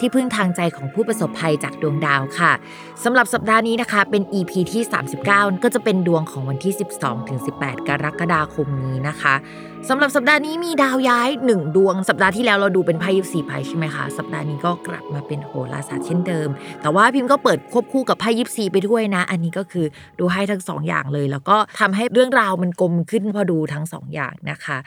ที่พึ่งทางใจของผู้ประสบภัยจากดวงดาวค่ะสำหรับสัปดาห์นี้นะคะเป็น EP ที่ 39 ก็จะเป็นดวงของวันที่ 12-18 กรกฎาคมนี้นะคะสำหรับสัปดาห์นี้มีดาวย้ายหนึ่งดวง สัปดาห์ที่แล้วเราดูเป็นไพ่ยิปซีไพ่ใช่ไหมคะ สัปดาห์นี้ก็กลับมาเป็นโหราศาสตร์เช่นเดิม แต่ว่าพิมพ์ก็เปิดควบคู่กับไพ่ยิปซีไปด้วยนะ อันนี้ก็คือดูให้ทั้ง 2ออย่างเลย แล้วก็ทำให้เรื่องราวมันกลมขึ้นพอดูทั้ง2ออย่างนะคะ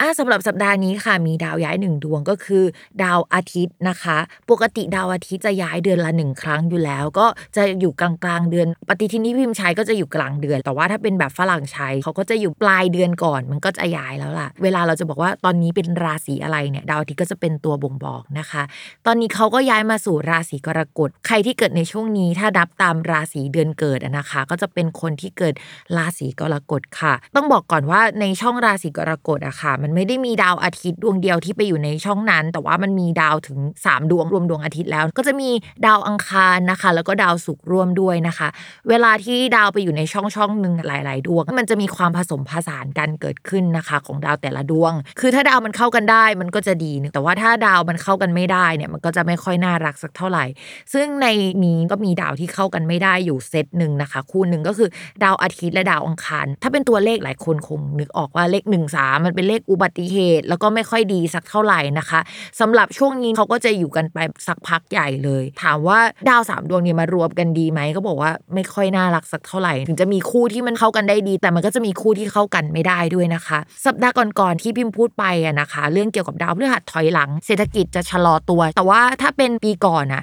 อะสำหรับสัปดาห์นี้ค่ะมีดาวย้ายหนึ่งดวงก็คือ ดาวอาทิตย์นะคะ ปกติดาวอาทิตย์จะย้ายเดือนละหนึ่งครั้งอยู่แล้ว ก็จะอยู่กลางกลางเดือน ปฏิทินที่พิมพ์ใช้ก็จะอยู่กลางเดือน แต่ว่าถ้าเป็นแบบฝรั่งใช้เขาก็จะอยู่ปลายเดือนก่อน มันก็จะย้ายแล้วล่ะ เวลาเราจะบอกว่าตอนนี้เป็นราศีอะไรเนี่ยดาวอาทิตย์ก็จะเป็นตัวบ่งบอกนะคะ ตอนนี้เขาก็ย้ายมาสู่ราศีกรกฎ ใครที่เกิดในช่วงนี้ถ้านับตามราศีเดือนเกิดนะคะ ก็จะเป็นคนที่เกิดราศีกรกฎค่ะ ต้องบอกก่อนว่าในช่องราศีกรกฎอะค่ะ มันไม่ได้มีดาวอาทิตย์ดวงเดียวที่ไปอยู่ในช่องนั้น แต่ว่ามันมีดาวถึง 3 ดวงรวมดวงอาทิตย์แล้ว ก็จะมีดาวอังคารนะคะ แล้วก็ดาวศุกร์ร่วมด้วยนะคะ เวลาที่ดาวไปอยู่ในช่องช่องหนึ่งหลาย ๆ ดวง มันจะมีความผสมผสานกันเกิดขึ้นนะคะ ของดาวแต่ละดวง คือถ้าดาวมันเข้ากันได้มันก็จะดีแต่ว่าถ้าดาวมันเข้ากันไม่ได้เนี่ยมันก็จะไม่ค่อยน่ารักสักเท่าไหร่ ซึ่งในนี้ก็มีดาวที่เข้ากันไม่ได้อยู่เซตหนึ่งนะคะ คู่หนึ่งก็คือดาวอาทิตย์และดาวอังคาร ถ้าเป็นตัวเลขหลายคนคงนึกออกว่าเลข1นสามันเป็นเลขอุบัติเหตุ แล้วก็ไม่ค่อยดีสักเท่าไหร่นะคะสำหรับช่วงนี้เขาก็จะอยู่กันไปสักพักใหญ่เลย ถามว่าดาวสามดวงนี้มารวมกันดีไหมก็บอกว่าไม่ค่อยน่ารักสักเท่าไหร่ ถึงจะมีคู่ที่มันเข้ากันได้ดี แต่มันก็จะมีคู่ที่เข้ากันไม่ได้ด้วยนะคะ สัปดาห์ก่อนๆที่พิมพ์พูดไปอะนะคะ เรื่องเกี่ยวกับดาวพฤหัสถอยหลัง เศรษฐกิจจะชะลอตัว แต่ว่าถ้าเป็นปีก่อนอะ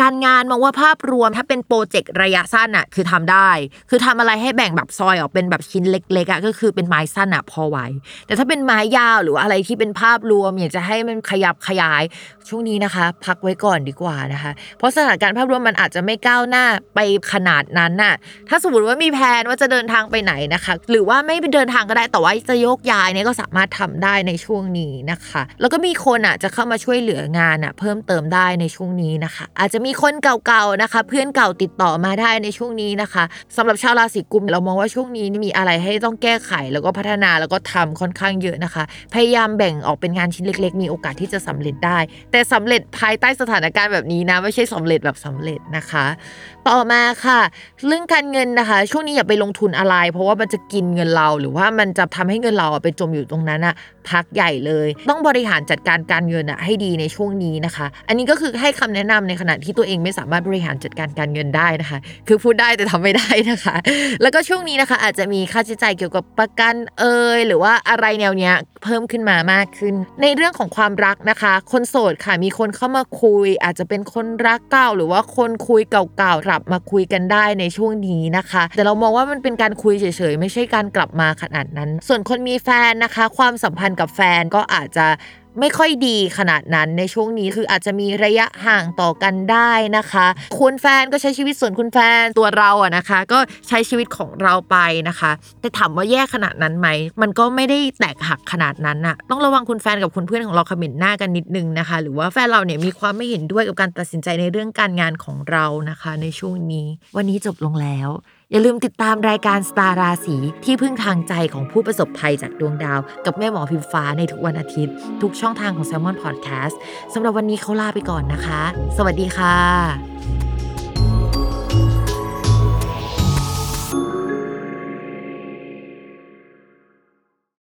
การงานมองว่าภาพรวมถ้าเป็นโปรเจกต์ระยะสั้นอะคือทำได้ คือทำอะไรให้แบ่งแบบซอยออกเป็นแบบชิ้นเล็กๆอะก็คือเป็นไม้สั้นอะพอไหวแต่ถ้าเป็นไม้ยาวหรืออะไรที่เป็นภาพรวมอยากจะให้มันขยับขยายช่วงนี้นะคะ พักไว้ก่อนดีกว่านะคะ เพราะสถานการณ์ภาพรวมมันอาจจะไม่ก้าวหน้าไปขนาดนั้นน่ะถ้าสมมติว่ามีแผนว่าจะเดินทางไปไหนนะคะ หรือว่าไม่ไปเดินทางก็ได้แต่ว่าจะโยกย้ายเนี่ยก็สามารถทำได้ในช่วงนี้นะคะ แล้วก็มีคนอะจะเข้ามาช่วยเหลืองานอะเพิ่มเติมได้ในช่วงนี้นะคะ อาจจะมีคนเก่าๆนะคะ เพื่อนเก่าติดต่อมาได้ในช่วงนี้นะคะสำหรับชาวราศีกุมเรามองว่าช่วงนี้มีอะไรให้ต้องแก้ไขแล้วก็พัฒนาแล้วก็ทำค่อนข้างเยอะนะคะ พยายามแบ่งออกเป็นงานชิ้นเล็ก ๆ มีโอกาสที่จะสำเร็จได้ แต่สำเร็จภายใต้สถานการณ์แบบนี้นะไม่ใช่สำเร็จแบบสำเร็จนะคะ ต่อมาค่ะ เรื่องการเงินนะคะ ช่วงนี้อย่าไปลงทุนอะไร เพราะว่ามันจะกินเงินเราหรือว่ามันจะทำให้เงินเราไปจมอยู่ตรงนั้นอะ พักใหญ่เลย ต้องบริหารจัดการการเงินอะให้ดีในช่วงนี้นะคะ อันนี้ก็คือให้คำแนะนำในขณะที่ตัวเองไม่สามารถบริหารจัดการการเงินได้นะคะ คือพูดได้แต่ทำไม่ได้นะคะ แล้วก็ช่วงนี้นะคะ อาจจะมีค่าใช้จ่ายเกี่ยวกับประกันเอ่ยหรือว่าอะไรแนวเนี้ยเพิ่มขึ้นมามากขึ้น ในเรื่องของความรักนะคะ คนโสดค่ะมีคนเข้ามาคุย อาจจะเป็นคนรักเก่า หรือว่าคนคุยเก่าๆกลับมาคุยกันได้ในช่วงนี้นะคะ แต่เรามองว่ามันเป็นการคุยเฉยๆ ไม่ใช่การกลับมาขนาดนั้น ส่วนคนมีแฟนนะคะ ความสัมพันธ์กับแฟนก็อาจจะไม่ค่อยดีขนาดนั้นในช่วงนี้คืออาจจะมีระยะห่างต่อกันได้นะคะ คุณแฟนก็ใช้ชีวิตส่วนคุณแฟนตัวเราอะนะคะ ก็ใช้ชีวิตของเราไปนะคะ แต่ถามว่าแย่ขนาดนั้นไหมมันก็ไม่ได้แตกหักขนาดนั้นอะต้องระวังคุณแฟนกับคุณเพื่อนของเราคอมเมนต์หน้ากันนิดนึงนะคะ หรือว่าแฟนเราเนี่ยมีความไม่เห็นด้วยกับการตัดสินใจในเรื่องการงานของเรานะคะ ในช่วงนี้ วันนี้จบลงแล้ว อย่าลืมติดตามรายการสตาร์ราศีที่พึ่งทางใจของผู้ประสบภัยจากดวงดาว กับแม่หมอพิมฟ้าในทุกวันอาทิตย์ ทุกช่องทางของ s ซ l m o n Podcast สำหรับวันนี้เขาลาไปก่อนนะคะ สวัสดีค่ะ